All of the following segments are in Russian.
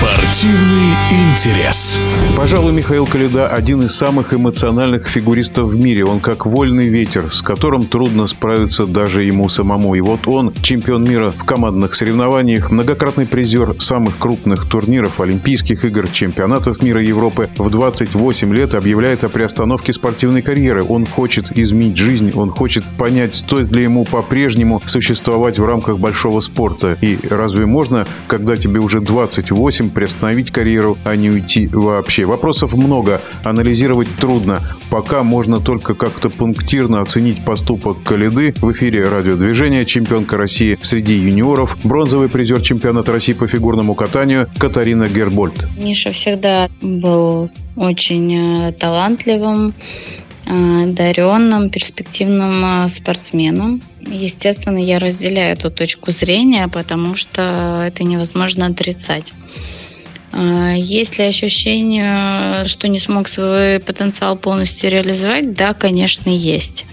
Спортивный интерес. Пожалуй, Михаил Калида – один из самых эмоциональных фигуристов в мире. Он как вольный ветер, с которым трудно справиться даже ему самому. И вот он, чемпион мира в командных соревнованиях, многократный призер самых крупных турниров, Олимпийских игр, чемпионатов мира Европы, в 28 лет объявляет о приостановке спортивной карьеры. Он хочет изменить жизнь, он хочет понять, стоит ли ему по-прежнему существовать в рамках большого спорта. И разве можно, когда тебе уже 28, приостановить карьеру, а не уйти вообще. Вопросов много, анализировать трудно. Пока можно только как-то пунктирно оценить поступок Калиды. В эфире радиодвижения чемпионка России среди юниоров, бронзовый призер чемпионата России по фигурному катанию Катарина Гербольд. Миша всегда был очень э, талантливым, э, одаренным, перспективным э, спортсменом. Естественно, я разделяю эту точку зрения, потому что это невозможно отрицать. А, есть ли ощущение, что не смог свой потенциал полностью реализовать? Да, конечно, есть.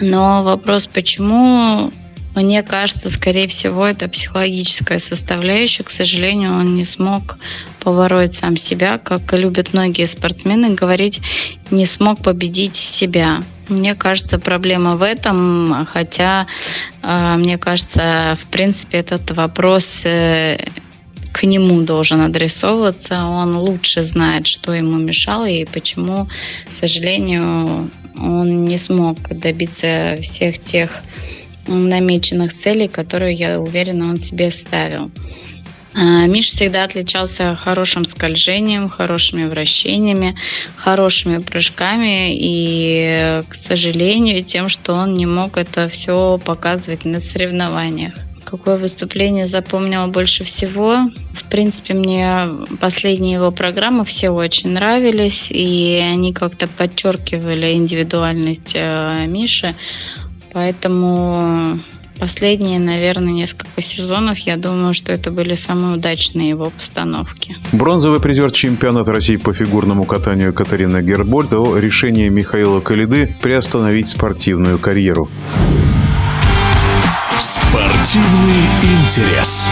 Но вопрос, почему, мне кажется, скорее всего, это психологическая составляющая. К сожалению, он не смог побороть сам себя, как любят многие спортсмены говорить, не смог победить себя. Мне кажется, проблема в этом, хотя, а, мне кажется, в принципе, этот вопрос э, к нему должен адресовываться, он лучше знает, что ему мешало и почему, к сожалению, он не смог добиться всех тех намеченных целей, которые, я уверена, он себе ставил. А, Миш всегда отличался хорошим скольжением, хорошими вращениями, хорошими прыжками и, к сожалению, тем, что он не мог это все показывать на соревнованиях. Какое выступление запомнила больше всего? В принципе, мне последние его программы все очень нравились, и они как-то подчеркивали индивидуальность э, Миши. Поэтому последние, наверное, несколько сезонов, я думаю, что это были самые удачные его постановки. Бронзовый призер чемпионата России по фигурному катанию Катарина Гербольд о решении Михаила Калиды приостановить спортивную карьеру. Спортивный интерес.